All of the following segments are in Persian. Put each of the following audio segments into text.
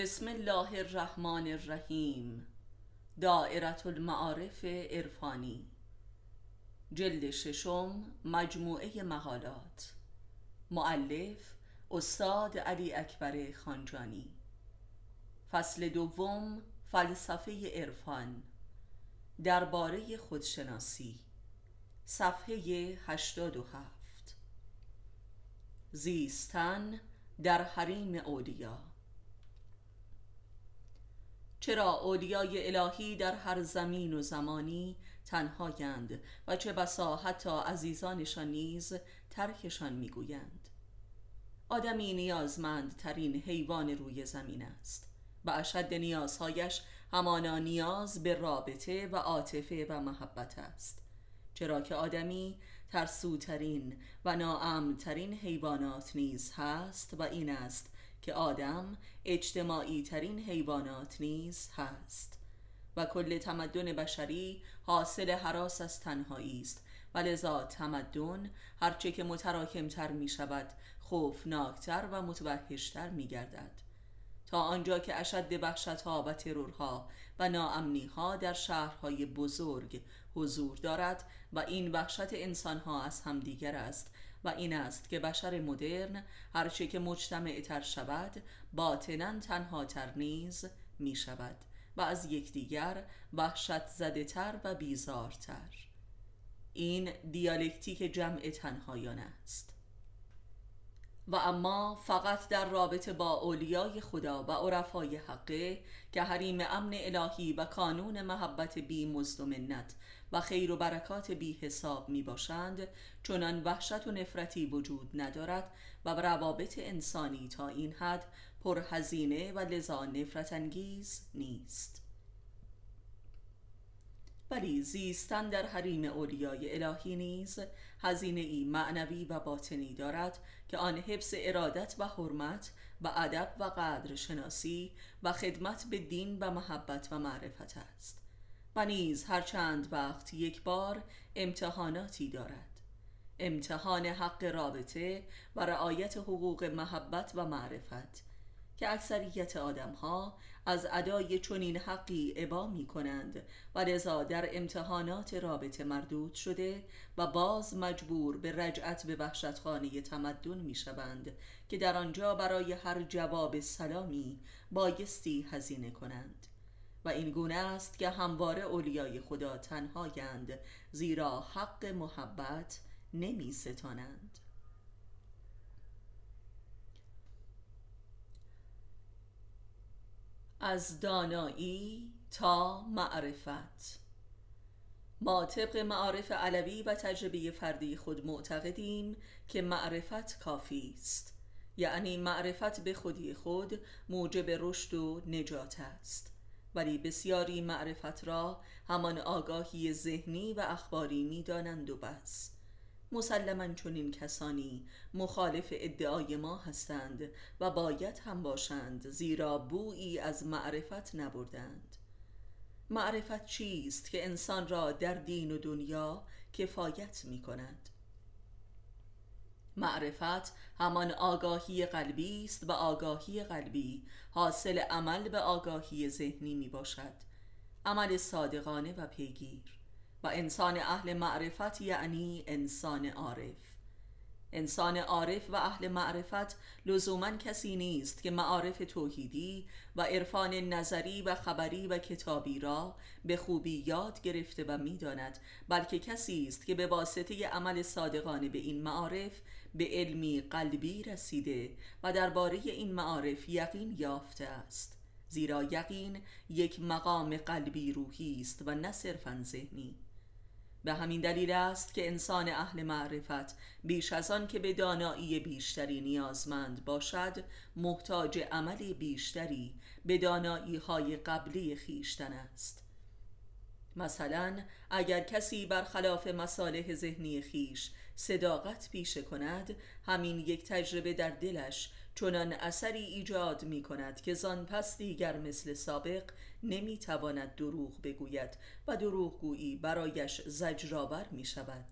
بسم الله الرحمن الرحیم. دائرة المعارف عرفانی. جلد ششم مجموعه مقالات. معلف استاد علی اکبر خانجانی. فصل دوم فلسفه عرفان. درباره خودشناسی. صفحه 87 زیستن در حریم اولیا. چرا اولیای الهی در هر زمین و زمانی تنهایند و چه بسا حتی عزیزانشان نیز ترکشان می‌گویند؟ آدمی نیازمندترین حیوان روی زمین است. و اشد نیازهایش همانا نیاز به رابطه و عاطفه و محبت است. چرا که آدمی ترسوترین و ناامترین حیوانات نیز هست و این است که آدم اجتماعی ترین حیوانات نیز هست و کل تمدن بشری حاصل حراس از تنهایی است. و لذا تمدن هرچه که متراکمتر می شود خوفناکتر و متوحشتر می گردد تا آنجا که اشد وحشتها و ترورها و ناامنیها در شهرهای بزرگ حضور دارد و این وحشت انسانها از همدیگر است و این است که بشر مدرن هرچه که مجتمع تر شود باطنا تنها تر نیز می شود و از یکدیگر وحشت زده تر و بیزارتر این دیالکتیک جمع تنهایان است. و اما فقط در رابطه با اولیای خدا و عرفای حقه که حریم امن الهی و کانون محبت بی مزد و و خیر و برکات بی حساب می باشند چنان وحشت و نفرتی وجود ندارد و روابط انسانی تا این حد پرهزینه و لذا نفرت انگیز نیست. ولی زیستن در حریم اولیای الهی نیز هزینه ای معنوی و باطنی دارد که آن حفظ ارادت و حرمت و ادب و قدر شناسی و خدمت به دین و محبت و معرفت است. و نیز هر چند وقت یک بار امتحاناتی دارد. امتحان حق رابطه و رعایت حقوق محبت و معرفت که اکثریت آدم ها از ادای چنین حقی عبا می کنند و لذا در امتحانات رابطه مردود شده و باز مجبور به رجعت به وحشتخانه تمدن می شوند که در آنجا برای هر جواب سلامی بایستی هزینه کنند. و این گونه است که همواره اولیای خدا تنهایند زیرا حق محبت نمی ستانند از دانایی تا معرفت. ما طبق معارف علوی و تجربه فردی خود معتقدیم که معرفت کافی است. یعنی معرفت به خودی خود موجب رشد و نجات است. ولی بسیاری معرفت را همان آگاهی ذهنی و اخباری می دانند و بس. مسلما چنین کسانی مخالف ادعای ما هستند و باید هم باشند زیرا بویی از معرفت نبردند. معرفت چیست که انسان را در دین و دنیا کفایت می کند معرفت همان آگاهی قلبی است و آگاهی قلبی حاصل عمل به آگاهی ذهنی می باشد. عمل صادقانه و پیگیر. و انسان اهل معرفت یعنی انسان عارف. انسان عارف و اهل معرفت لزوما کسی نیست که معارف توحیدی و عرفان نظری و خبری و کتابی را به خوبی یاد گرفته و می‌داند بلکه کسی است که به واسطه عمل صادقانه به این معارف به علمی قلبی رسیده و درباره این معارف یقین یافته است زیرا یقین یک مقام قلبی روحی است و نه صرفا ذهنی. به همین دلیل است که انسان اهل معرفت بیش از آن که به دانایی بیشتری نیازمند باشد محتاج عمل بیشتری به دانایی های قبلی خیشتن است. مثلا اگر کسی برخلاف مصالح ذهنی خیش صداقت پیشه کند همین یک تجربه در دلش چنان اثری ایجاد می کند که زان پس دیگر مثل سابق نمی تواند دروغ بگوید و دروغگویی برایش زجرآور می شود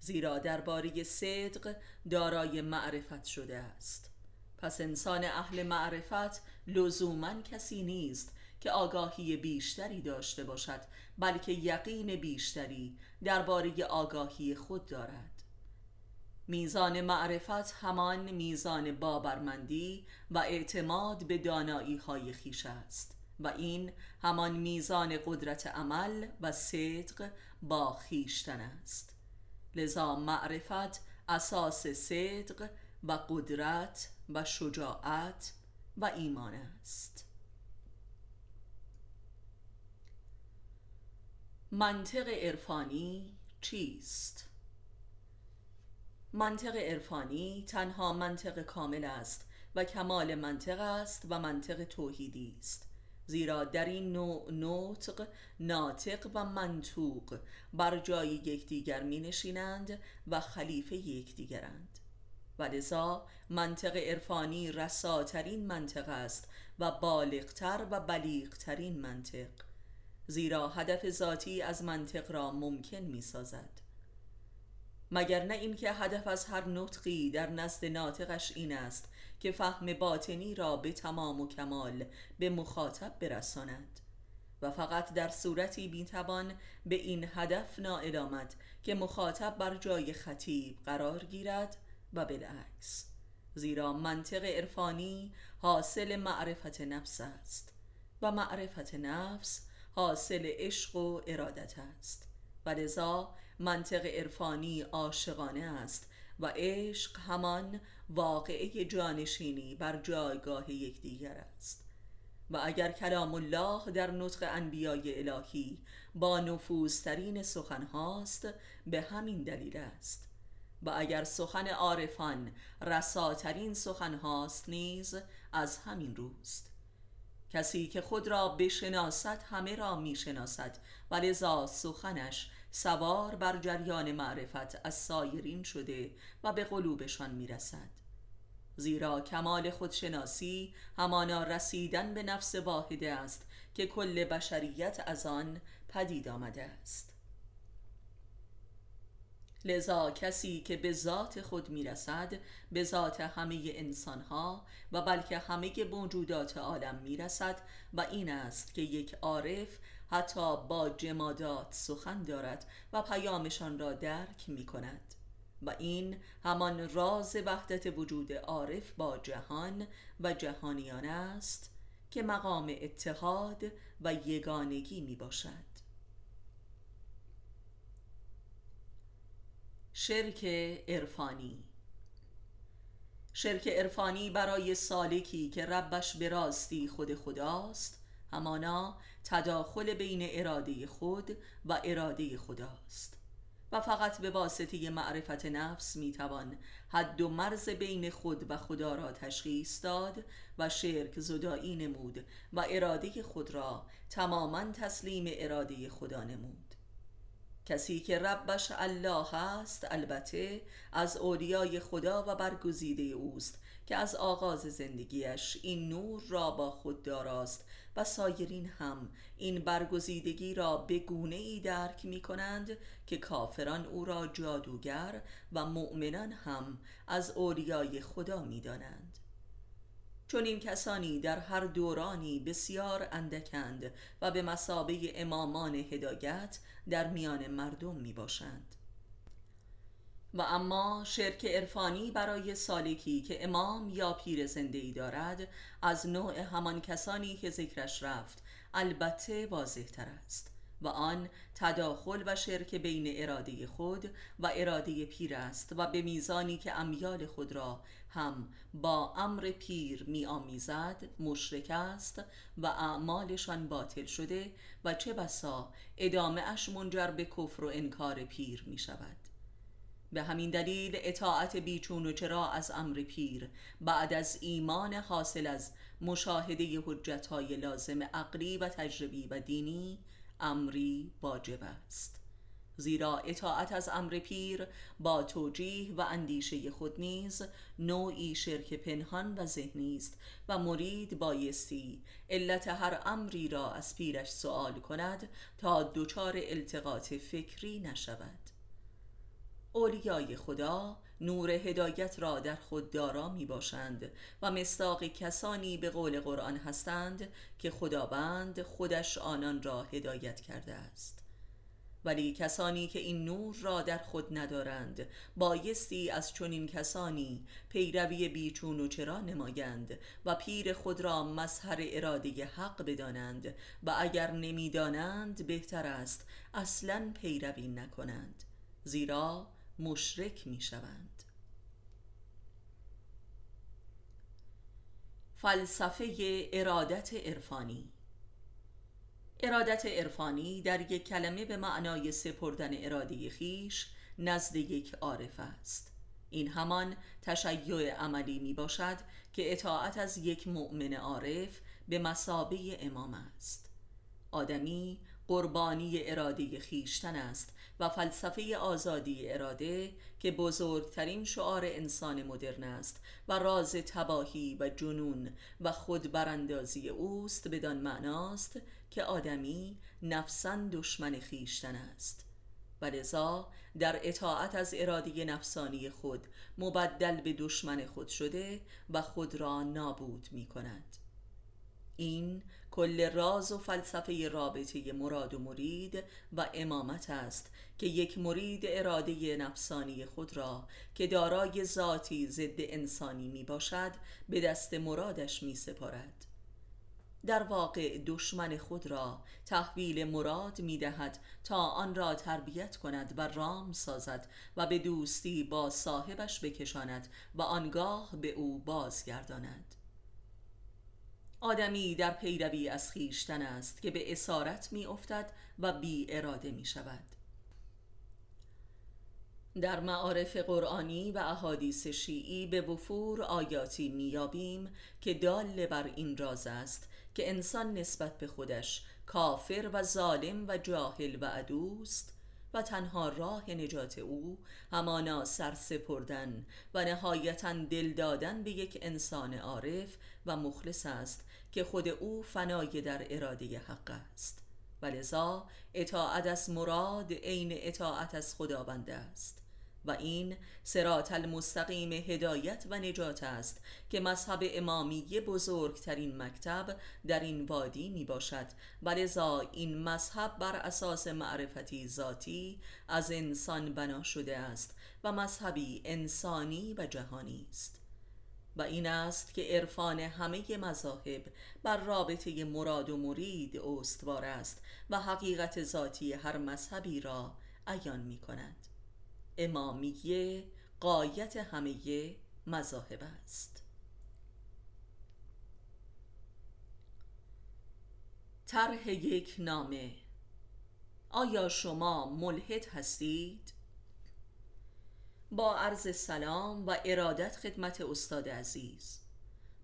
زیرا درباره صدق دارای معرفت شده است. پس انسان اهل معرفت لزوما کسی نیست که آگاهی بیشتری داشته باشد بلکه یقین بیشتری درباره آگاهی خود دارد. میزان معرفت همان میزان باورمندی و اعتماد به دانایی های خیش است و این همان میزان قدرت عمل و صدق با خیشتن است لذا معرفت اساس صدق و قدرت و شجاعت و ایمان است منطق عرفانی چیست؟ منطق عرفانی تنها منطق کامل است و کمال منطق است و منطق توحیدی است. زیرا در این نوع نطق ناطق و منطوق بر جای یکدیگر می نشینند و خلیفه یکدیگرند. و لذا منطق عرفانی رساترین منطق است و بالغتر و بلیغترین منطق. زیرا هدف ذاتی از منطق را ممکن می سازد مگر نه اینکه هدف از هر نطقی در نزد ناطقش این است که فهم باطنی را به تمام و کمال به مخاطب برساند. و فقط در صورتی بیتوان به این هدف نائل آمد که مخاطب بر جای خطیب قرار گیرد و بالعکس زیرا منطق عرفانی حاصل معرفت نفس است و معرفت نفس حاصل عشق و ارادت است. و لذا منطق عرفانی عاشقانه است و عشق همان واقعه جانشینی بر جایگاه یکدیگر است. و اگر کلام الله در نطق انبیای الهی با نفوذترین سخن هاست به همین دلیل است. و اگر سخن عارفان رساترین سخن هاست نیز از همین روست. کسی که خود را بشناسد همه را می‌شناسد و لذا سخنش سوار بر جریان معرفت از سایرین شده و به قلوبشان می‌رسد. زیرا کمال خودشناسی همانا رسیدن به نفس واحده است که کل بشریت از آن پدید آمده است. لذا کسی که به ذات خود می‌رسد به ذات همه انسانها و بلکه همه موجودات عالم می‌رسد و این است که یک عارف حتی با جمادات سخن دارد و پیامشان را درک می کند و این همان راز وحدت وجود عارف با جهان و جهانیان است که مقام اتحاد و یگانگی می باشد شرک عرفانی شرک عرفانی برای سالکی که ربش به راستی خود خداست همانا تداخل بین اراده خود و اراده خداست. و فقط به واسطه معرفت نفس می‌توان حد و مرز بین خود و خدا را تشخیص داد و شرک زدایی نمود و اراده خود را تماما تسلیم اراده خدا نمود. کسی که ربش الله است البته از اولیای خدا و برگزیده اوست که از آغاز زندگیش این نور را با خود داراست و سایرین هم این برگزیدگی را به گونه ای درک می کنند که کافران او را جادوگر و مؤمنان هم از اولیای خدا می دانند. چون این کسانی در هر دورانی بسیار اندکند و به مسابه امامان هدایت در میان مردم می باشند و اما شرک عرفانی برای سالکی که امام یا پیر زنده ای دارد از نوع همان کسانی که ذکرش رفت البته واضح تر است و آن تداخل و شرک بین اراده خود و اراده پیر است و به میزانی که امیال خود را هم با امر پیر می آمیزد مشرک است و اعمالشان باطل شده و چه بسا ادامه اش منجر به کفر و انکار پیر می شود به همین دلیل اطاعت بیچون و چرا از امر پیر بعد از ایمان حاصل از مشاهده حجت های لازم عقلی و تجربی و دینی امری واجب است. زیرا اطاعت از امر پیر با توجیه و اندیشه خود نیز نوعی شرک پنهان و ذهنی است و مرید بایستی علت هر امری را از پیرش سوال کند تا دچار التقاط فکری نشود. اولیای خدا نور هدایت را در خود دارا می باشند و مستاق کسانی به قول قرآن هستند که خداوند خودش آنان را هدایت کرده است. ولی کسانی که این نور را در خود ندارند بایستی از چنین کسانی پیروی بیچون و چرا نمایند و پیر خود را مظهر اراده حق بدانند و اگر نمی‌دانند بهتر است اصلا پیروی نکنند. زیرا مشرک می شوند فلسفه ارادت عرفانی. ارادت عرفانی در یک کلمه به معنای سپردن اراده خیش نزد یک عارف است. این همان تشیع عملی می باشد که اطاعت از یک مؤمن عارف به مسابه امام است. آدمی قربانی اراده خیشتن است و فلسفه آزادی اراده که بزرگترین شعار انسان مدرن است و راز تباهی و جنون و خود براندازی اوست بدان معناست که آدمی نفسا دشمن خیشتن است. و لذا در اطاعت از اراده نفسانی خود مبدل به دشمن خود شده و خود را نابود می کند. این کل راز و فلسفه رابطه مراد و مرید و امامت است که یک مرید اراده نفسانی خود را که دارای ذاتی ضد انسانی می باشد به دست مرادش می سپارد در واقع دشمن خود را تحویل مراد می دهد تا آن را تربیت کند و رام سازد و به دوستی با صاحبش بکشاند و آنگاه به او بازگرداند. آدمی در پیروی از خیشتن است که به اسارت می افتد و بی اراده می شود در معارف قرآنی و احادیث شیعی به وفور آیاتی میابیم که دال بر این راز است که انسان نسبت به خودش کافر و ظالم و جاهل و عدوست و تنها راه نجات او همانا سر سپردن و نهایتا دل دادن به یک انسان عارف و مخلص است که خود او فنای در اراده حق است. و لذا اطاعت از مراد عین اطاعت از خداوند است. و این سرات المستقیم هدایت و نجات است که مذهب امامی بزرگترین مکتب در این وادی می باشد و لذا این مذهب بر اساس معرفتی ذاتی از انسان بنا شده است و مذهبی انسانی و جهانی است. و این است که عرفان همه مذاهب بر رابطه مراد و مرید استوار است و حقیقت ذاتی هر مذهبی را عیان می کند امامیه قایت همه مذاهب است. طرح یک نامه. آیا شما ملحد هستید؟ با عرض سلام و ارادت خدمت استاد عزیز.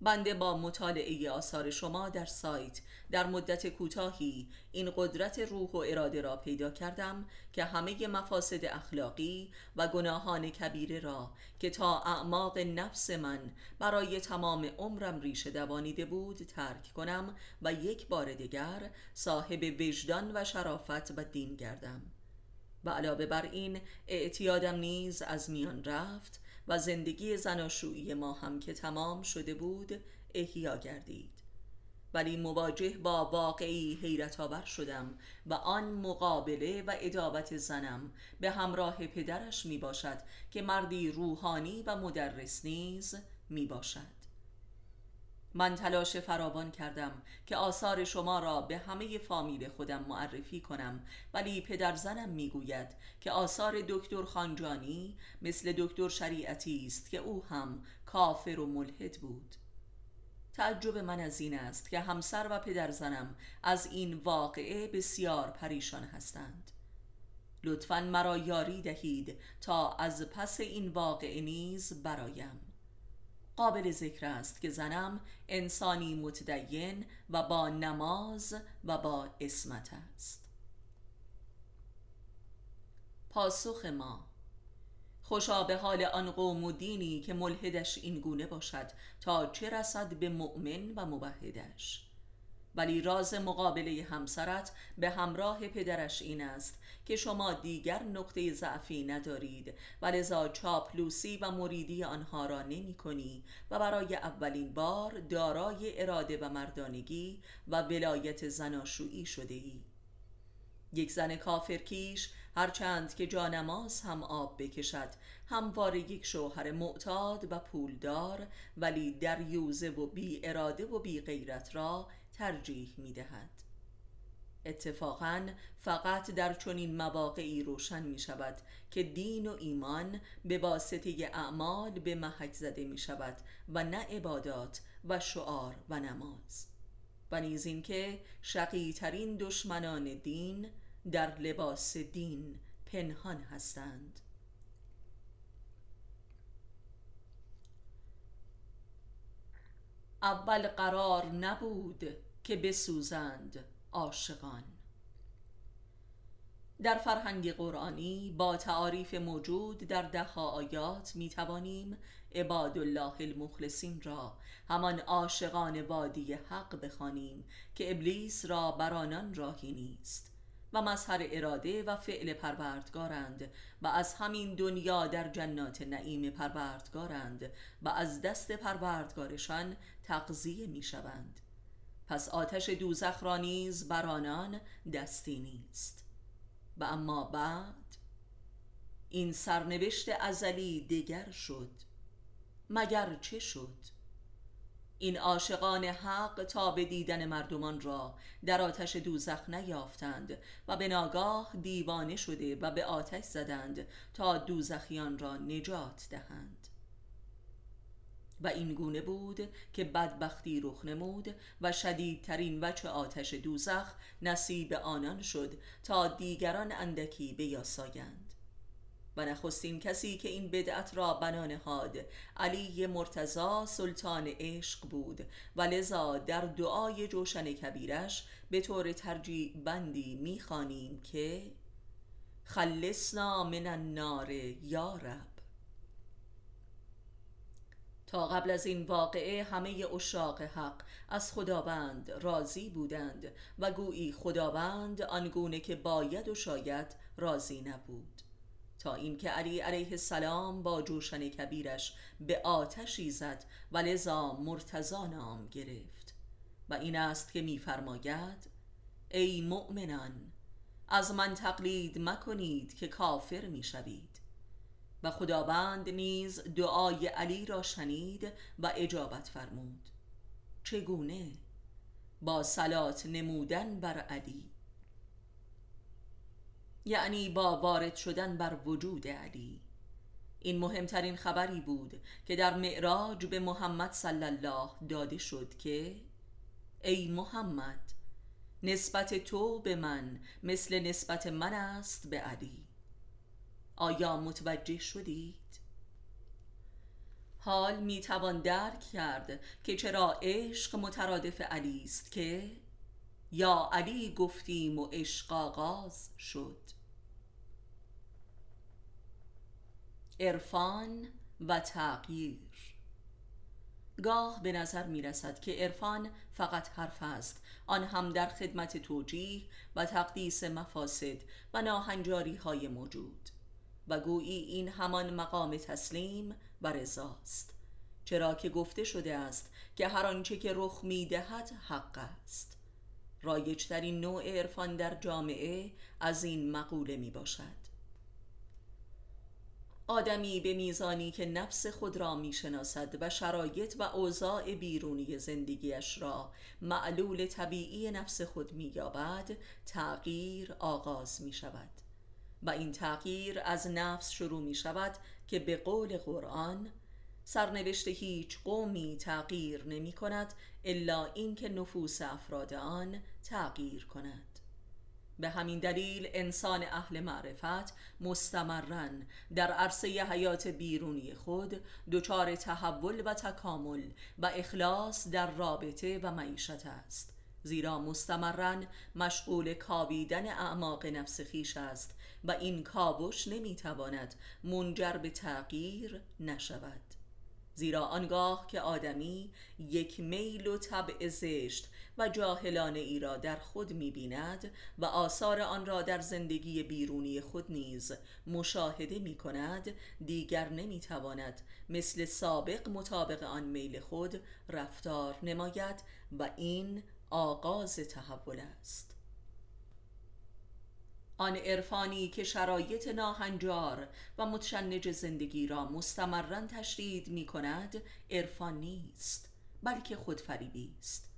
بنده با مطالعه آثار شما در سایت. در مدت کوتاهی این قدرت روح و اراده را پیدا کردم که همه مفاسد اخلاقی و گناهان کبیره را که تا اعماق نفس من برای تمام عمرم ریشه دوانیده بود ترک کنم و یک بار دیگر صاحب وجدان و شرافت و دین گردم. و علاوه بر این اعتیادم نیز از میان رفت و زندگی زناشویی ما هم که تمام شده بود احیا گردید. ولی مواجه با واقعی حیرت آور شدم و آن مقابله و ادابت زنم به همراه پدرش می باشد که مردی روحانی و مدرس نیز می باشد من تلاش فراوان کردم که آثار شما را به همه فامیل خودم معرفی کنم. ولی پدر زنم می‌گوید که آثار دکتر خانجانی مثل دکتر شریعتی است که او هم کافر و ملحد بود. تعجب من از این است که همسر و پدر زنم از این واقعه بسیار پریشان هستند. لطفا مرا یاری دهید تا از پس این واقعه نیز برایم. قابل ذکر است که زنم انسانی متدین و با نماز و با اسمت است. پاسخ ما خوشا به حال آن قوم و دینی که ملحدش این گونه باشد تا چه رسد به مؤمن و موحدش. ولی راز مقابله همسرت به همراه پدرش این است که شما دیگر نقطه ضعفی ندارید و لذا چاپلوسی و مریدی آنها را نمی کنی و برای اولین بار دارای اراده و مردانگی و ولایت زناشویی شده ای. یک زن کافرکیش هرچند که جانماز هم آب بکشد همواره یک شوهر معتاد و پولدار ولی دریوزه و بی اراده و بی غیرت را ترجیح می دهد اتفاقا فقط در چنین مواقعی روشن می شود که دین و ایمان به واسطه اعمال به محک زده می شود و نه عبادات و شعار و نماز. و نیز اینکه شقی ترین دشمنان دین در لباس دین پنهان هستند. اول قرار نبود که بسوزند عاشقان. در فرهنگ قرآنی با تعاریف موجود در ده آیات می توانیم عباد الله المخلصین را همان عاشقان وادی حق بخوانیم که ابلیس را بر آنان راهی نیست. و مظهر اراده و فعل پروردگارند و از همین دنیا در جنات نعیم پروردگارند و از دست پروردگارشان تقضیه می شوند پس آتش دوزخ را نیز بر آنان دستی نیست. و اما بعد این سرنوشت ازلی دیگر شد. مگر چه شد؟ این عاشقان حق تا به دیدن مردمان را در آتش دوزخ نیافتند و به ناگاه دیوانه شده و به آتش زدند تا دوزخیان را نجات دهند. و این گونه بود که بدبختی رخ نمود و شدیدترین وچه آتش دوزخ نصیب آنان شد تا دیگران اندکی بیاسایند. و نخستین کسی که این بدعت را بنا نهاد. علی مرتزا سلطان عشق بود و لذا در دعای جوشن کبیرش به طور ترجیع بندی می‌خوانیم که خلصنا من النار یا رب. تا قبل از این واقعه همه اشاق حق از خداوند راضی بودند و گویی خداوند آنگونه که باید و شاید راضی نبود. تا اینکه علی علیه السلام با جوشن کبیرش به آتشی زد و لذا مرتزا نام گرفت. و این است که میفرماید ای مؤمنان از من تقلید مکنید که کافر می‌شوید. و خداوند نیز دعای علی را شنید و اجابت فرمود. چگونه؟ با سلات نمودن بر علی. یعنی با وارد شدن بر وجود علی. این مهمترین خبری بود که در معراج به محمد صلی الله داده شد که ای محمد نسبت تو به من مثل نسبت من است به علی. آیا متوجه شدید؟ حال می توان درک کرد که چرا عشق مترادف علی است که یا علی گفتیم و عشق آغاز شد. عرفان و تغییر. گاه به نظر می رسد که عرفان فقط حرف است. آن هم در خدمت توجیه و تقدیس مفاسد و ناهنجاری های موجود. و گویی این همان مقام تسلیم و رضاست چرا که گفته شده است که هر آنچه که رخ می دهد حق است. رایجترین نوع عرفان در جامعه از این مقوله می باشد آدمی به میزانی که نفس خود را می‌شناسد و شرایط و اوضاع بیرونی زندگیش را معلول طبیعی نفس خود مییابد تغییر آغاز می شود و این تغییر از نفس شروع می شود که به قول قرآن سرنوشت هیچ قومی تغییر نمی کند الا اینکه نفوس افراد آن تغییر کند. به همین دلیل انسان اهل معرفت مستمرن در عرصه حیات بیرونی خود دچار تحول و تکامل و اخلاص در رابطه و معیشت است. زیرا مستمرن مشغول کاویدن اعماق نفس خیش است و این کاوش نمی‌تواند منجر به تغییر نشود. زیرا آنگاه که آدمی یک میل و طبع زشت و جاهلانه ای را در خود می بیند و آثار آن را در زندگی بیرونی خود نیز مشاهده می کند دیگر نمی تواند مثل سابق مطابق آن میل خود رفتار نماید و این آغاز تحول است. آن عرفانی که شرایط ناهنجار و متشنج زندگی را مستمرا تشدید می کند عرفان نیست بلکه خودفریبی است.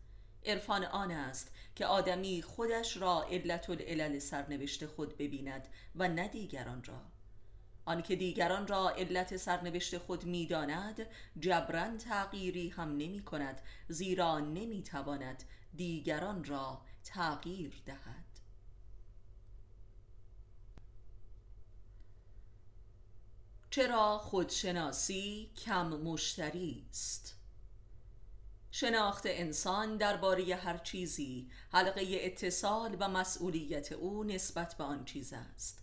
عرفان آن است که آدمی خودش را علت العلل سرنوشت خود ببیند و نه دیگران را. آنکه دیگران را علت سرنوشت خود می‌داند جبران تغییری هم نمی کند زیرا نمی تواند دیگران را تغییر دهد. چرا خودشناسی کم مشتری است؟ شناخت انسان درباره هر چیزی حلقه اتصال و مسئولیت او نسبت به آن چیز است.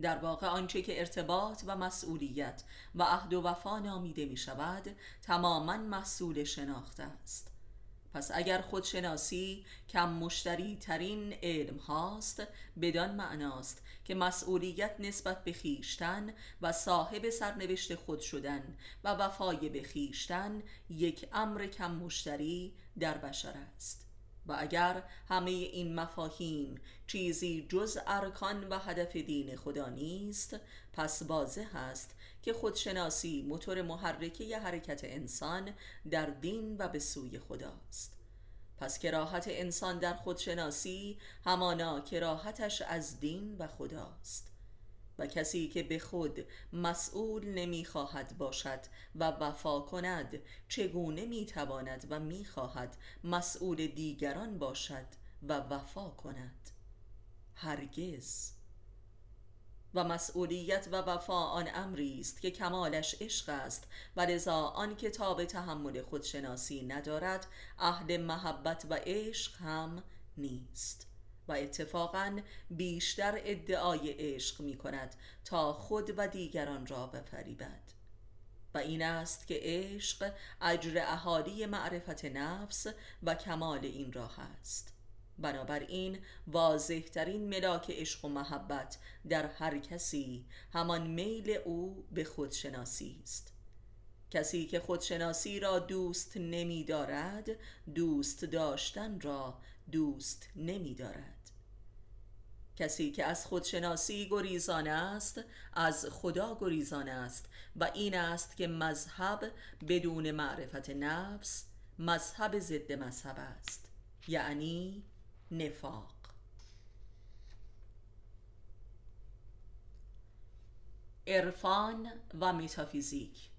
در واقع آنچه که ارتباط و مسئولیت و عهد و وفا نامیده می شود تماما محصول شناخت است. پس اگر خودشناسی کم مشتری ترین علم هاست بدان معناست که مسئولیت نسبت به خیشتن و صاحب سرنوشت خود شدن و وفای به خیشتن یک امر کم مشتری در بشر است. و اگر همه این مفاهیم چیزی جز ارکان و هدف دین خدا نیست پس واضح است که خودشناسی موتور محرکه ی حرکت انسان در دین و به سوی خداست. پس کراهت انسان در خودشناسی همانا کراهتش از دین و خداست. و کسی که به خود مسئول نمی‌خواهد باشد و وفا کند چگونه می‌تواند و می‌خواهد مسئول دیگران باشد و وفا کند؟ هرگز. و مسئولیت و وفا آن امری است که کمالش عشق است و لذا آن کتاب تحمل خودشناسی ندارد اهل محبت و عشق هم نیست. و اتفاقا بیشتر ادعای عشق می کند تا خود و دیگران را بفریبد. و این است که عشق اجر اهالی معرفت نفس و کمال این راه است. بنابراین واضحترین ملاک عشق و محبت در هر کسی همان میل او به خودشناسی است. کسی که خودشناسی را دوست نمی دارد دوست داشتن را دوست نمی دارد کسی که از خودشناسی گریزان است از خدا گریزان است و این است که مذهب بدون معرفت نفس مذهب ضد مذهب است. یعنی نفاق. عرفان و متافیزیک.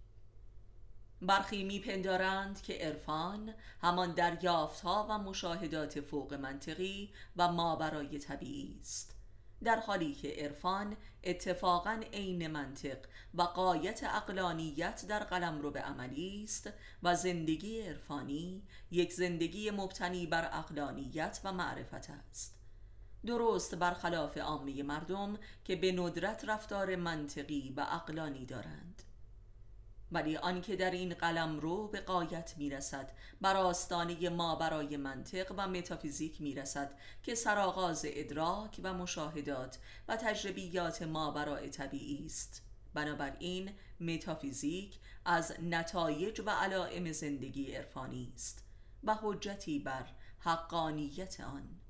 برخی میپندارند که عرفان همان دریافتها و مشاهدات فوق منطقی و ما برای طبیعی است. در حالی که عرفان اتفاقا عین منطق و قایت اقلانیت در قلم رو به عملی است و زندگی عرفانی یک زندگی مبتنی بر اقلانیت و معرفت است. درست برخلاف عامه مردم که به ندرت رفتار منطقی و اقلانی دارند. ولی آنکه در این قلم رو به قایت می‌رسد. بر آستانه ما برای منطق و متافیزیک می‌رسد که سرآغاز ادراک و مشاهدات و تجربیات ما برای طبیعی است. بنابراین متافیزیک از نتایج و علائم زندگی عرفانی است و حجتی بر حقانیت آن.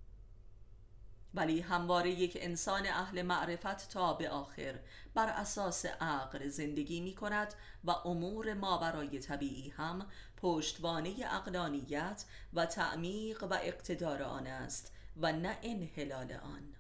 ولی همواره یک انسان اهل معرفت تا به آخر بر اساس عقل زندگی می کند و امور ما برای طبیعی هم پشتوانه اقلانیت و تعمیق و اقتدار آن است و نه انحلال آن.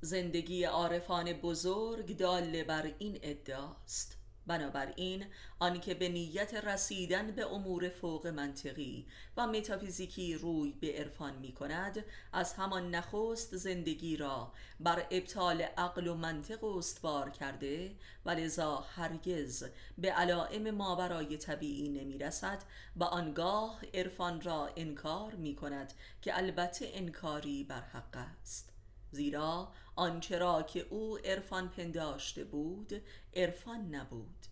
زندگی عارفان بزرگ داله بر این ادعاست. بنابراین آنکه به نیت رسیدن به امور فوق منطقی و متافیزیکی روی به عرفان می کند از همان نخست زندگی را بر ابطال عقل و منطق استوار کرده و لذا هرگز به علائم ماورای طبیعی نمی رسد و آنگاه عرفان را انکار می کند که البته انکاری بر حق است. زیرا آنچه را که او عرفان پنداشته بود عرفان نبود.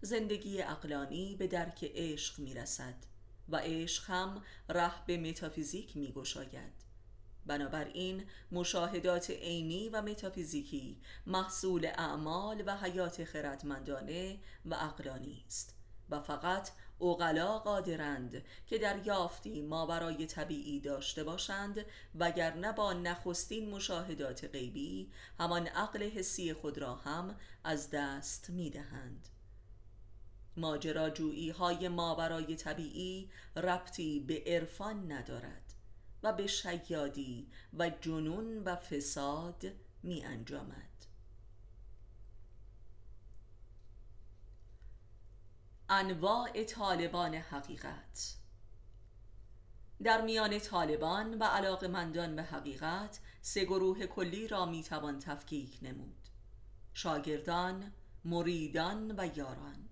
زندگی اقلانی به درک عشق می رسد و عشق هم ره به متافیزیک می گشاید بنابراین مشاهدات عینی و متافیزیکی محصول اعمال و حیات خردمندانه و اقلانی است و فقط اوغلا قادرند که در یافتی ما برای طبیعی داشته باشند وگرنه با نخستین مشاهدات غیبی همان عقل حسی خود را هم از دست می دهند ماجراجویی های ما برای طبیعی ربطی به عرفان ندارد و به شیادی و جنون و فساد می انجامد انواع طالبان حقیقت. در میان طالبان و علاقمندان به حقیقت سه گروه کلی را می‌توان تفکیک نمود. شاگردان، مریدان و یاران.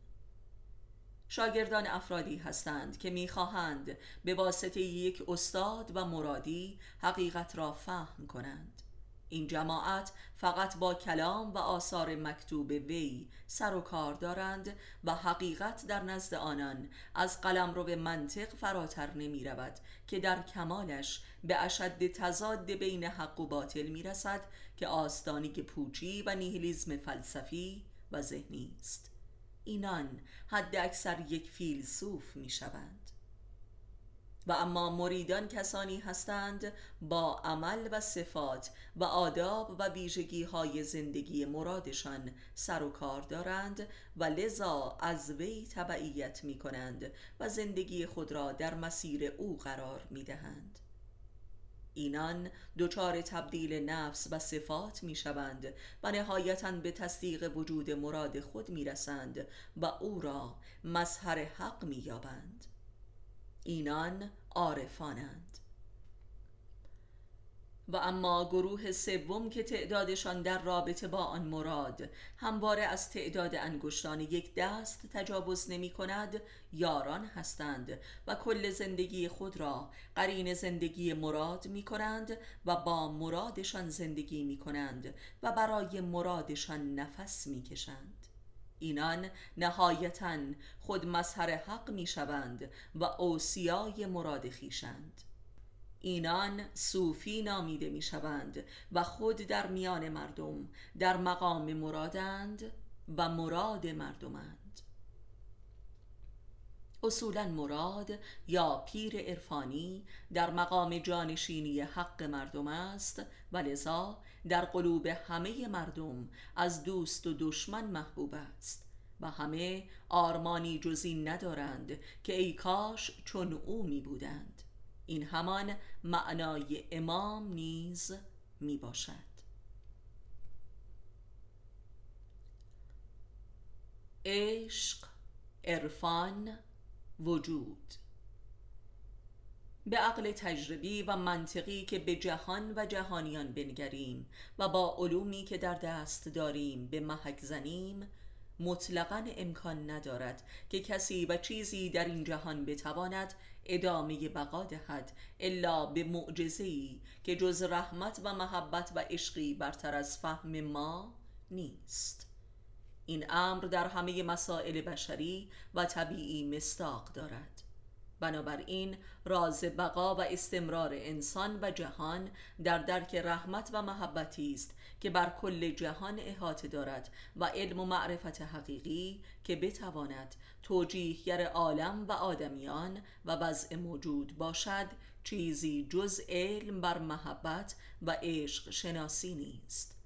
شاگردان افرادی هستند که می‌خواهند به واسطه یک استاد و مرادی حقیقت را فهم کنند. این جماعت فقط با کلام و آثار مکتوب وی سر و کار دارند و حقیقت در نزد آنان از قلم رو به منطق فراتر نمی رود که در کمالش به اشد تضاد بین حق و باطل می رسد که آستانی که پوچی و نیهیلیزم فلسفی و ذهنی است. اینان حد اکثر یک فیلسوف می شوند. و اما مریدان کسانی هستند با عمل و صفات و آداب و ویژگی های زندگی مرادشان سر و کار دارند و لذا از وی تبعیت می کنند و زندگی خود را در مسیر او قرار می دهند اینان دچار تبدیل نفس و صفات می شوند و نهایتا به تصدیق وجود مراد خود می رسند و او را مظهر حق می یابند اینان عارفانند. و اما گروه سوم که تعدادشان در رابطه با آن مراد همواره از تعداد انگشتان یک دست تجاوز نمی کند یاران هستند و کل زندگی خود را قرین زندگی مراد می کنند و با مرادشان زندگی می کنند و برای مرادشان نفس می کشند. اینان نهایتا خود مظهر حق می شوند و اوسیای مراد خیشند اینان صوفی نامیده می شوند و خود در میان مردم در مقام مرادند و مراد مردمند. اصولا مراد یا پیر عرفانی در مقام جانشینی حق مردم است و لذا در قلوب همه مردم از دوست و دشمن محبوب است و همه آرمانی جزی ندارند که ای کاش چون او می بودند این همان معنای امام نیز می باشد عشق عرفان وجود به عقل تجربی و منطقی که به جهان و جهانیان بنگریم و با علومی که در دست داریم به محک زنیم مطلقا امکان ندارد که کسی و چیزی در این جهان بتواند ادامه بقا دهد الا به معجزه‌ای که جز رحمت و محبت و عشقی برتر از فهم ما نیست. این امر در همه مسائل بشری و طبیعی مستاق دارد. بنابراین راز بقا و استمرار انسان و جهان در درک رحمت و محبتی است که بر کل جهان احاطه دارد و علم و معرفت حقیقی که بتواند توجیهگر عالم و آدمیان و وضع موجود باشد چیزی جز علم بر محبت و عشق شناسی نیست.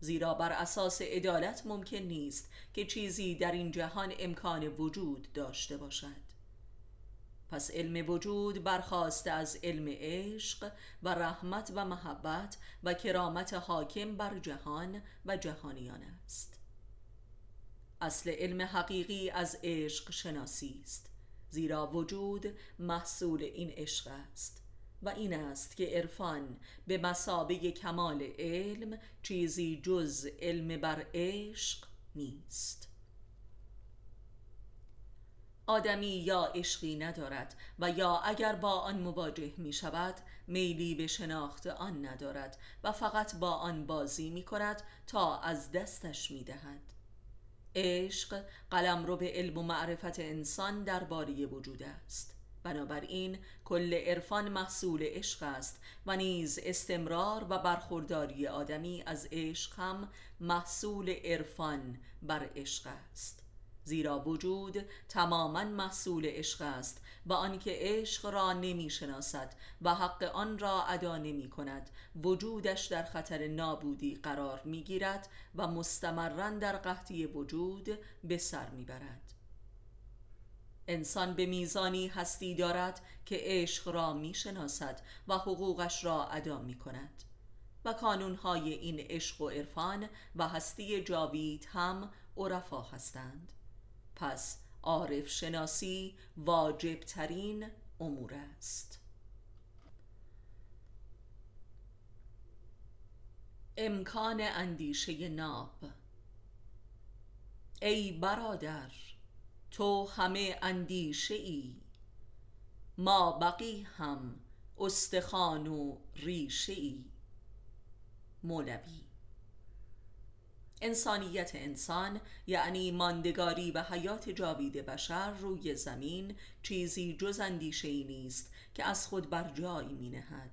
زیرا بر اساس عدالت ممکن نیست که چیزی در این جهان امکان وجود داشته باشد. پس علم وجود برخواسته از علم عشق و رحمت و محبت و کرامت حاکم بر جهان و جهانیان است. اصل علم حقیقی از عشق شناسی است زیرا وجود محصول این عشق است و این است که عرفان به مسابه کمال علم چیزی جز علم بر عشق نیست. آدمی یا عشقی ندارد و یا اگر با آن مواجه می شود میلی به شناخت آن ندارد و فقط با آن بازی می کند تا از دستش می دهد عشق قلم رو به علم و معرفت انسان درباره وجود است. بنابراین کل عرفان محصول عشق است و نیز استمرار و برخورداری آدمی از عشق هم محصول عرفان بر عشق است. زیرا وجود تماما محصول عشق است و آنکه عشق را نمی شناسد و حق آن را ادا نمی کند وجودش در خطر نابودی قرار می گیرد و مستمرا در قحطی وجود به سر می برد انسان به میزانی هستی دارد که عشق را می شناسد و حقوقش را ادا می کند و کانونهای این عشق و عرفان و هستی جاوید هم عرفا هستند. پس عارف شناسی واجب ترین امور است. امکان اندیشه ناب. ای برادر تو همه اندیشه ای ما بقی هم استخوان و ریشه ای مولوی. انسانیت انسان یعنی ماندگاری و حیات جاوید بشر روی زمین چیزی جز اندیشه ای نیست که از خود بر جای می نهد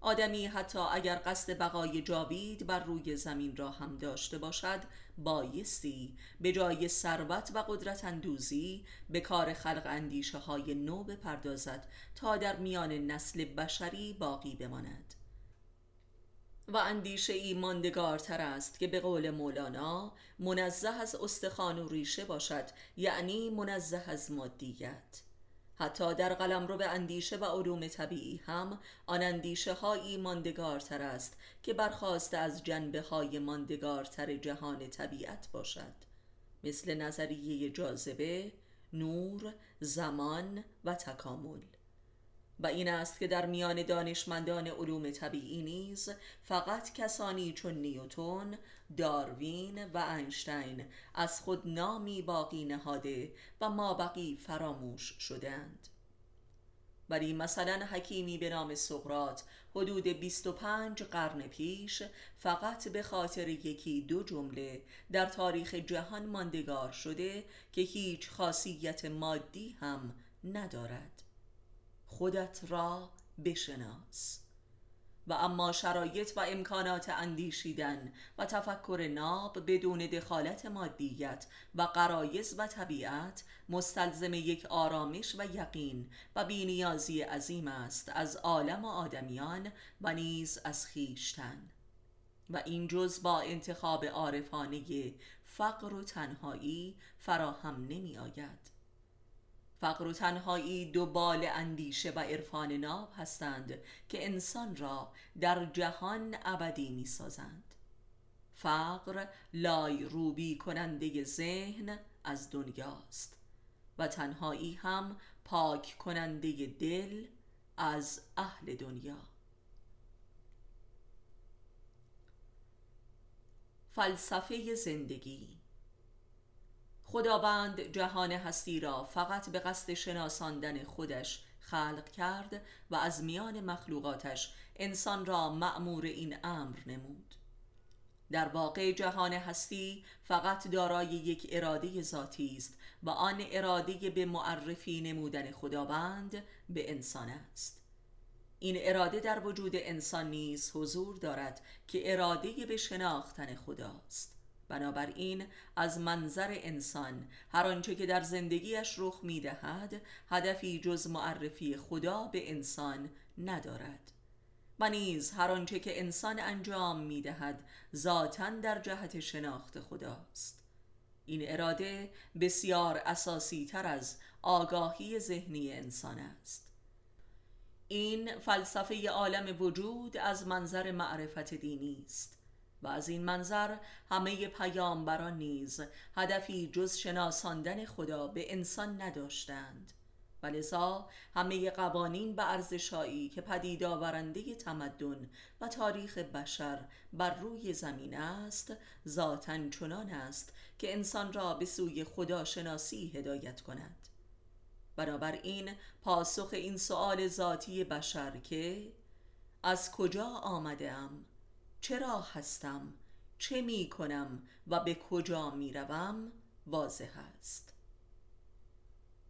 آدمی حتی اگر قصد بقای جاوید بر روی زمین را هم داشته باشد بایستی به جای ثروت و قدرت اندوزی به کار خلق اندیشه های نو بپردازد تا در میان نسل بشری باقی بماند. و اندیشه ای ماندگارتر است که به قول مولانا منزه از استخوان و ریشه باشد یعنی منزه از مادیت. حتی در قلم رو به اندیشه و علوم طبیعی هم آن اندیشه هایی ماندگارتر است که برخواسته از جنبه های ماندگارتر جهان طبیعت باشد. مثل نظریه جاذبه، نور، زمان و تکامل. و این است که در میان دانشمندان علوم طبیعی نیز فقط کسانی چون نیوتون، داروین و اینشتین از خود نامی باقی نهاده و ما بقی فراموش شدند ولی مثلا حکیمی به نام سقرات حدود 25 قرن پیش فقط به خاطر یکی دو جمله در تاریخ جهان ماندگار شده که هیچ خاصیت مادی هم ندارد. خودت را بشناس. و اما شرایط و امکانات اندیشیدن و تفکر ناب بدون دخالت مادیت و قرایز و طبیعت مستلزم یک آرامش و یقین و بینیازی عظیم است از عالم و آدمیان و نیز از خیشتن. و این جز با انتخاب عارفانه فقر و تنهایی فراهم نمی آید. فقر و تنهایی دو بال اندیشه و عرفان ناب هستند که انسان را در جهان ابدی می سازند فقر لای روبی کننده ذهن از دنیاست و تنهایی هم پاک کننده دل از اهل دنیا. فلسفه زندگی خداوند جهان هستی را فقط به قصد شناساندن خودش خلق کرد و از میان مخلوقاتش انسان را مأمور این امر نمود. در واقع جهان هستی فقط دارای یک اراده ذاتی است و آن اراده به معرفی نمودن خداوند به انسان است. این اراده در وجود انسان نیز حضور دارد که اراده به شناختن خداست. بنابراین از منظر انسان هر آنچه که در زندگیش رخ می‌دهد هدفی جز معرفی خدا به انسان ندارد. و نیز هر آنچه که انسان انجام می‌دهد ذاتا در جهت شناخت خداست. این اراده بسیار اساسی تر از آگاهی ذهنی انسان است. این فلسفه عالم وجود از منظر معرفت دینی است. و از این منظر همه پیامبران نیز هدفی جز شناساندن خدا به انسان نداشتند. و لذا همه قوانین و ارزشهایی که پدید آورنده تمدن و تاریخ بشر بر روی زمین است ذاتا چنان است که انسان را به سوی خدا شناسی هدایت کند. بنابراین پاسخ این سؤال ذاتی بشر که از کجا آمده ام؟ چرا هستم؟ چه می کنم و به کجا می روم؟ واضح است.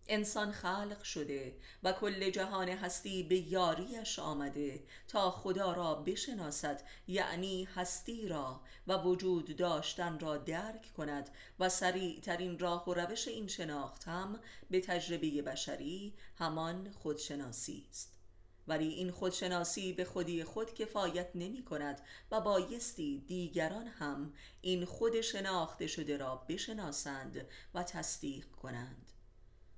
انسان خلق شده و کل جهان هستی به یاریش آمده تا خدا را بشناسد یعنی هستی را و وجود داشتن را درک کند و سریع ترین راه و روش این شناخت هم به تجربه بشری همان خودشناسی است. ولی این خودشناسی به خودی خود کفایت نمی کند و بایستی دیگران هم این خود شناخته شده را بشناسند و تصدیق کنند.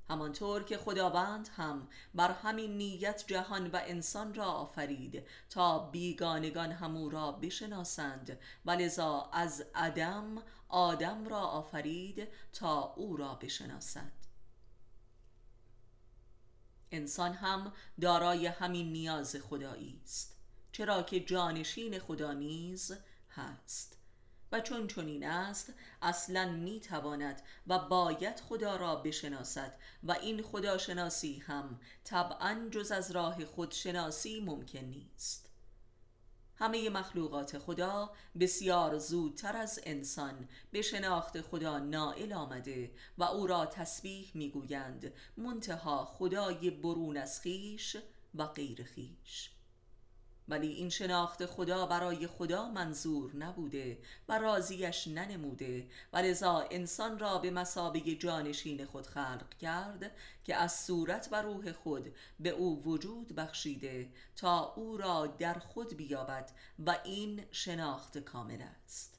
همانطور که خداوند هم بر همین نیت جهان و انسان را آفرید تا بیگانگان همو را بشناسند و لذا از عدم آدم را آفرید تا او را بشناسد. انسان هم دارای همین نیاز خدایی است چرا که جانشین خدا نیز هست. و چون چنین است اصلا می تواند و باید خدا را بشناسد و این خداشناسی هم طبعا جز از راه خودشناسی ممکن نیست. همه مخلوقات خدا بسیار زودتر از انسان به شناخت خدا نائل آمده و او را تسبیح می‌گویند منتها خدای برون از خیش و غیر خیش. ولی این شناخت خدا برای خدا منظور نبوده و راضیش ننموده و لذا انسان را به مسابه جانشین خود خلق کرد که از صورت و روح خود به او وجود بخشیده تا او را در خود بیابد و این شناخت کامل است.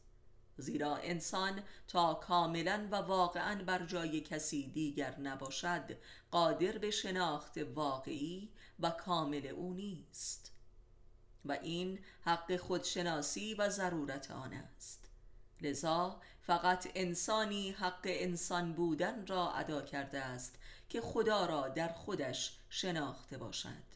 زیرا انسان تا کاملا و واقعا بر جای کسی دیگر نباشد قادر به شناخت واقعی و کامل او نیست. و این حق خودشناسی و ضرورت آن است. لذا فقط انسانی حق انسان بودن را ادا کرده است که خدا را در خودش شناخته باشد.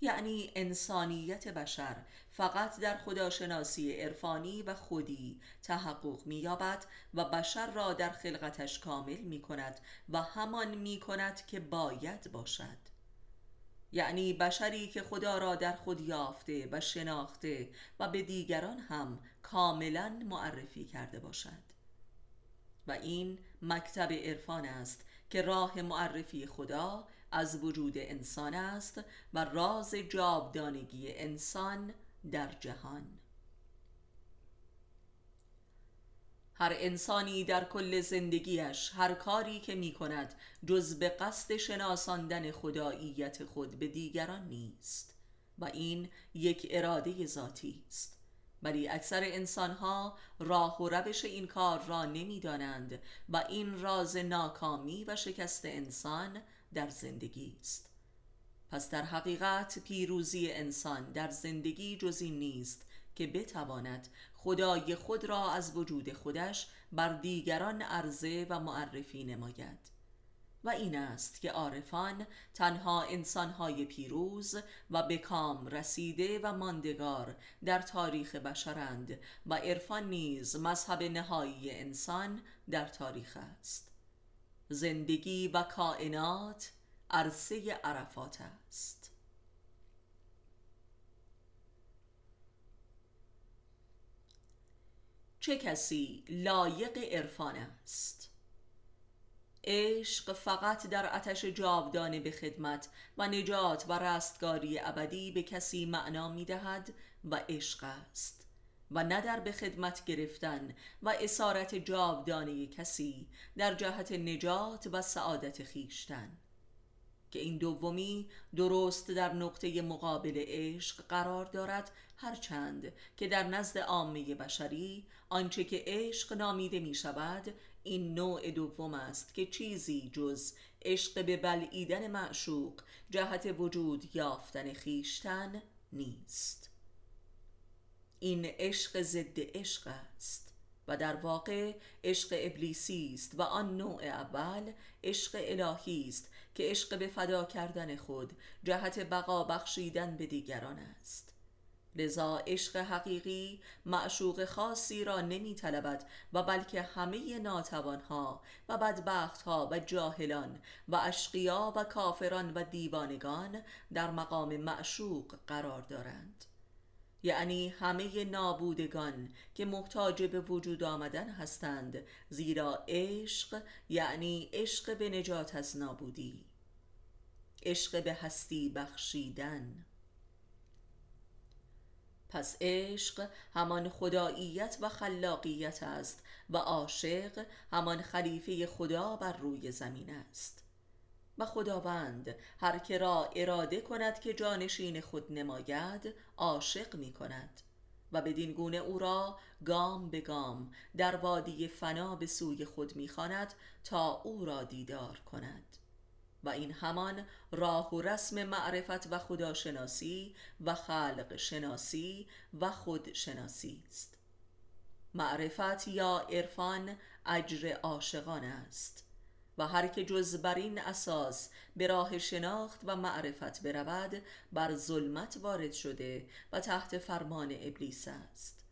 یعنی انسانیت بشر فقط در خداشناسی عرفانی و خودی تحقق می‌یابد و بشر را در خلقتش کامل می کند و همان می کند که باید باشد. یعنی بشری که خدا را در خود یافته و شناخته و به دیگران هم کاملا معرفی کرده باشد. و این مکتب عرفان است که راه معرفی خدا از وجود انسان است و راز جاودانگی انسان در جهان. هر انسانی در کل زندگیش هر کاری که می کند جز به قصد شناساندن خداییت خود به دیگران نیست و این یک اراده ذاتی است. ولی اکثر انسانها راه و روش این کار را نمی‌دانند و این راز ناکامی و شکست انسان در زندگی است. پس در حقیقت پیروزی انسان در زندگی جز این نیست که بتواند خدای خود را از وجود خودش بر دیگران عرضه و معرفی نماید. و این است که عارفان تنها انسانهای پیروز و به کام رسیده و ماندگار در تاریخ بشرند و عرفان نیز مذهب نهایی انسان در تاریخ است. زندگی و کائنات عرصه عرفات است. چه کسی لایق عرفان است؟ عشق فقط در آتش جاودانه به خدمت و نجات و رستگاری ابدی به کسی معنا می دهد و عشق است. و نه در به خدمت گرفتن و اسارت جاودانه کسی در جهت نجات و سعادت خیشتن. که این دومی درست در نقطه مقابل عشق قرار دارد هرچند که در نزد عامه بشری آنچه که عشق نامیده می شود این نوع دوم است که چیزی جز عشق به بلعیدن معشوق جهت وجود یافتن خیشتن نیست. این عشق ضد عشق است و در واقع عشق ابلیسی است و آن نوع اول عشق الهی است که عشق به فدا کردن خود جهت بقا بخشیدن به دیگران است. لذا عشق حقیقی معشوق خاصی را نمی طلبد و بلکه همه ناتوانها و بدبختها و جاهلان و اشقیا و کافران و دیوانگان در مقام معشوق قرار دارند. یعنی همه نابودگان که محتاج به وجود آمدن هستند زیرا عشق یعنی عشق به نجات از نابودی. عشق به هستی بخشیدن. پس عشق همان خداییت و خلاقیت است و عاشق همان خلیفه خدا بر روی زمین است. و خداوند هر که را اراده کند که جانشین خود نماید عاشق می کند و بدین گونه او را گام به گام در وادی فنا به سوی خود می‌خواند تا او را دیدار کند. و این همان راه و رسم معرفت و خداشناسی و خلق شناسی و خودشناسی است. معرفت یا عرفان اجر عاشقان است. و هر که جز بر این اساس به راه شناخت و معرفت برود بر ظلمت وارد شده و تحت فرمان ابلیس است.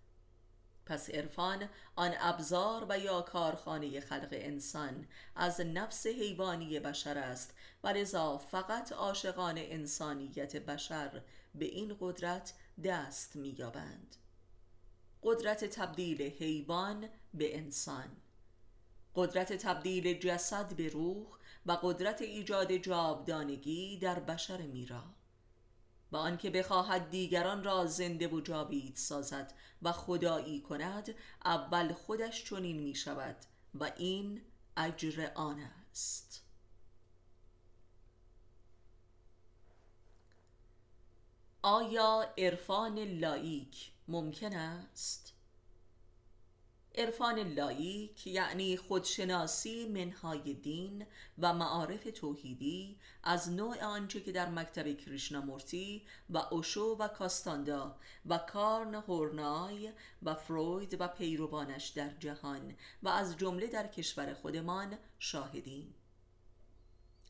پس عرفان آن ابزار و یا کارخانه خلق انسان از نفس حیوانی بشر است و لذا فقط عاشقان انسانیت بشر به این قدرت دست مییابند. قدرت تبدیل حیوان به انسان. قدرت تبدیل جسد به روح و قدرت ایجاد جاودانگی در بشر میرا و آنکه بخواهد دیگران را زنده و جاوید سازد و خدایی کند اول خودش چنین می شود و این اجر آن است آیا عرفان لایک ممکن است؟ عرفان لایک یعنی خودشناسی منهای دین و معارف توحیدی از نوع آنچه که در مکتب کریشنامورتی و اوشو و کاستاندا و کارن هورنای و فروید و پیروانش در جهان و از جمله در کشور خودمان شاهدیم.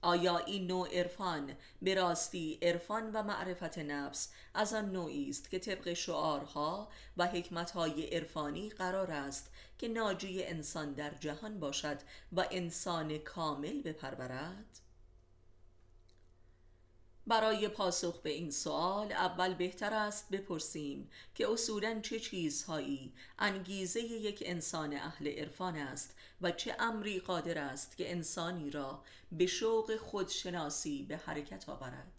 آیا این نوع عرفان به راستی عرفان و معرفت نفس از آن نوعی است که طبق شعارها و حکمتهای عرفانی قرار است که ناجی انسان در جهان باشد و انسان کامل بپرورد؟ برای پاسخ به این سوال اول بهتر است بپرسیم که اصولا چه چیزهایی انگیزه یک انسان اهل عرفان است و چه امری قادر است که انسانی را به شوق خودشناسی به حرکت آورد.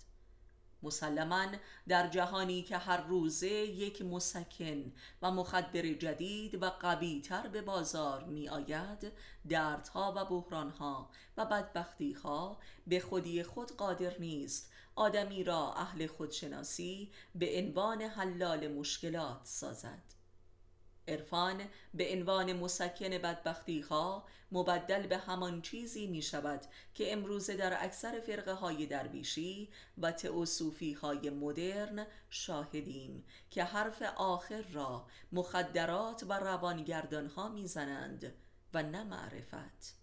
مسلما در جهانی که هر روزه یک مسکن و مخدر جدید و قویتر به بازار می آید دردها و بحرانها و بدبختیها به خودی خود قادر نیست. آدمی را اهل خودشناسی به عنوان حلال مشکلات سازد. عرفان به عنوان مسکن بدبختی ها مبدل به همان چیزی می شود که امروزه در اکثر فرقه های درویشی و تئوسوفی های مدرن شاهدیم که حرف آخر را مخدرات و روانگردان ها می زنند و نه معرفت.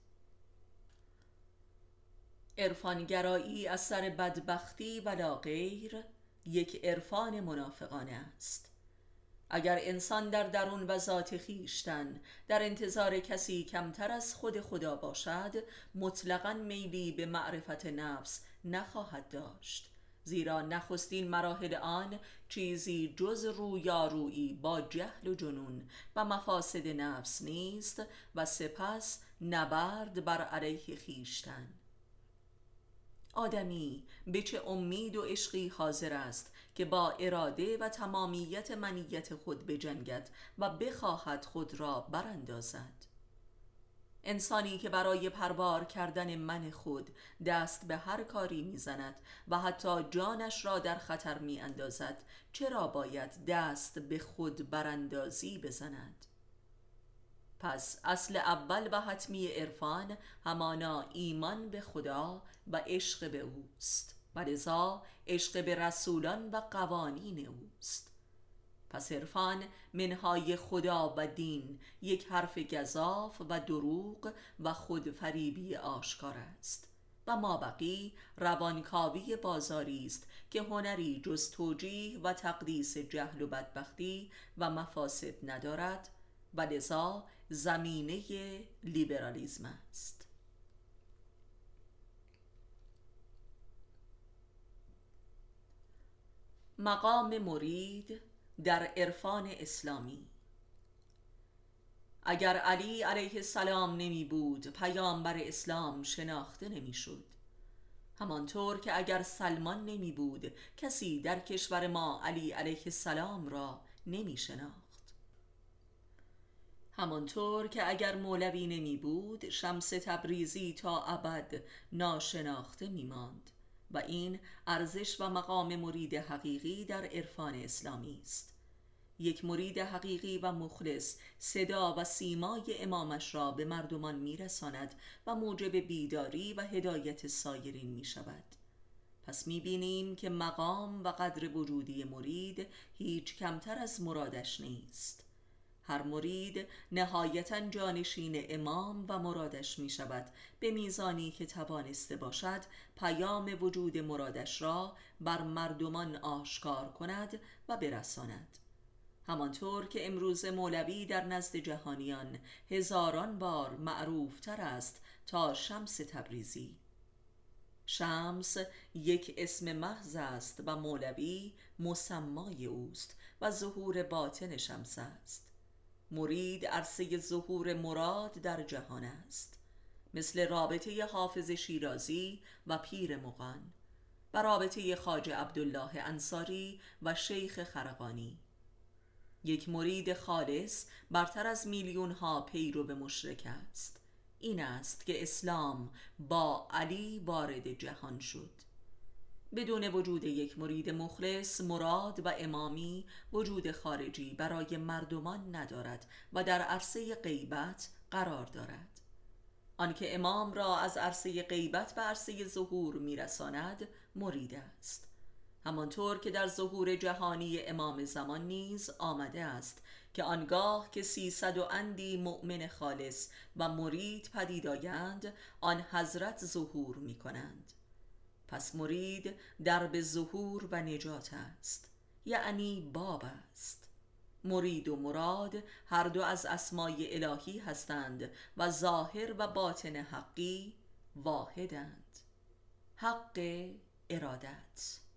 عرفانگرایی از سر بدبختی و غیر یک عرفان منافقانه است. اگر انسان در درون و ذات خیشتن در انتظار کسی کمتر از خود خدا باشد مطلقا میلی به معرفت نفس نخواهد داشت. زیرا نخستین مراحل آن چیزی جز رویارویی با جهل و جنون و مفاسد نفس نیست و سپس نبرد بر علیه خیشتن. آدمی به چه امید و عشقی حاضر است که با اراده و تمامیت منیت خود بجنگد و بخواهد خود را براندازد انسانی که برای پروار کردن من خود دست به هر کاری می‌زند و حتی جانش را در خطر می اندازد چرا باید دست به خود براندازی بزند؟ پس اصل اول و حتمی عرفان همانا ایمان به خدا و عشق به اوست و لذا عشق به رسولان و قوانین اوست. پس عرفان منهای خدا و دین یک حرف گذاف و دروغ و خودفریبی آشکار است. و ما بقی روانکاوی بازاری است که هنری جز توجیه و تقدیس جهل و بدبختی و مفاسد ندارد و لذا زمینه لیبرالیزم است. مقام مرید در عرفان اسلامی. اگر علی علیه السلام نمی بود پیامبر اسلام شناخته نمی شد. همانطور که اگر سلمان نمی بود کسی در کشور ما علی علیه السلام را نمی شناخت. همانطور که اگر مولوی نمی بود شمس تبریزی تا ابد ناشناخته می ماند. و این ارزش و مقام مرید حقیقی در عرفان اسلامی است. یک مرید حقیقی و مخلص صدا و سیمای امامش را به مردمان میرساند و موجب بیداری و هدایت سایرین می شود پس می بینیم که مقام و قدر وجودی مرید هیچ کمتر از مرادش نیست. هر مرید نهایتا جانشین امام و مرادش می شود به میزانی که توانسته باشد پیام وجود مرادش را بر مردمان آشکار کند و برساند. همانطور که امروز مولوی در نزد جهانیان هزاران بار معروف تر است تا شمس تبریزی. شمس یک اسم محض است و مولوی مسمای اوست و ظهور باطن شمس است. مرید عرصه ظهور مراد در جهان است. مثل رابطه حافظ شیرازی و پیر مغان و رابطه خاج عبدالله انصاری و شیخ خرقانی. یک مرید خالص برتر از میلیون ها پیرو به مشرک است. این است که اسلام با علی وارد جهان شد. بدون وجود یک مرید مخلص مراد و امامی وجود خارجی برای مردمان ندارد و در عرصه غیبت قرار دارد. آنکه امام را از عرصه غیبت به عرصه ظهور میرساند مرید است. همانطور که در ظهور جهانی امام زمان نیز آمده است که آنگاه که سیصد و اندی مؤمن خالص و مرید پدید آیند آن حضرت ظهور می کنند پس مرید به ظهور و نجات است. یعنی باب است. مرید و مراد هر دو از اسمای الهی هستند و ظاهر و باطن حقی واحدند. حق ارادت.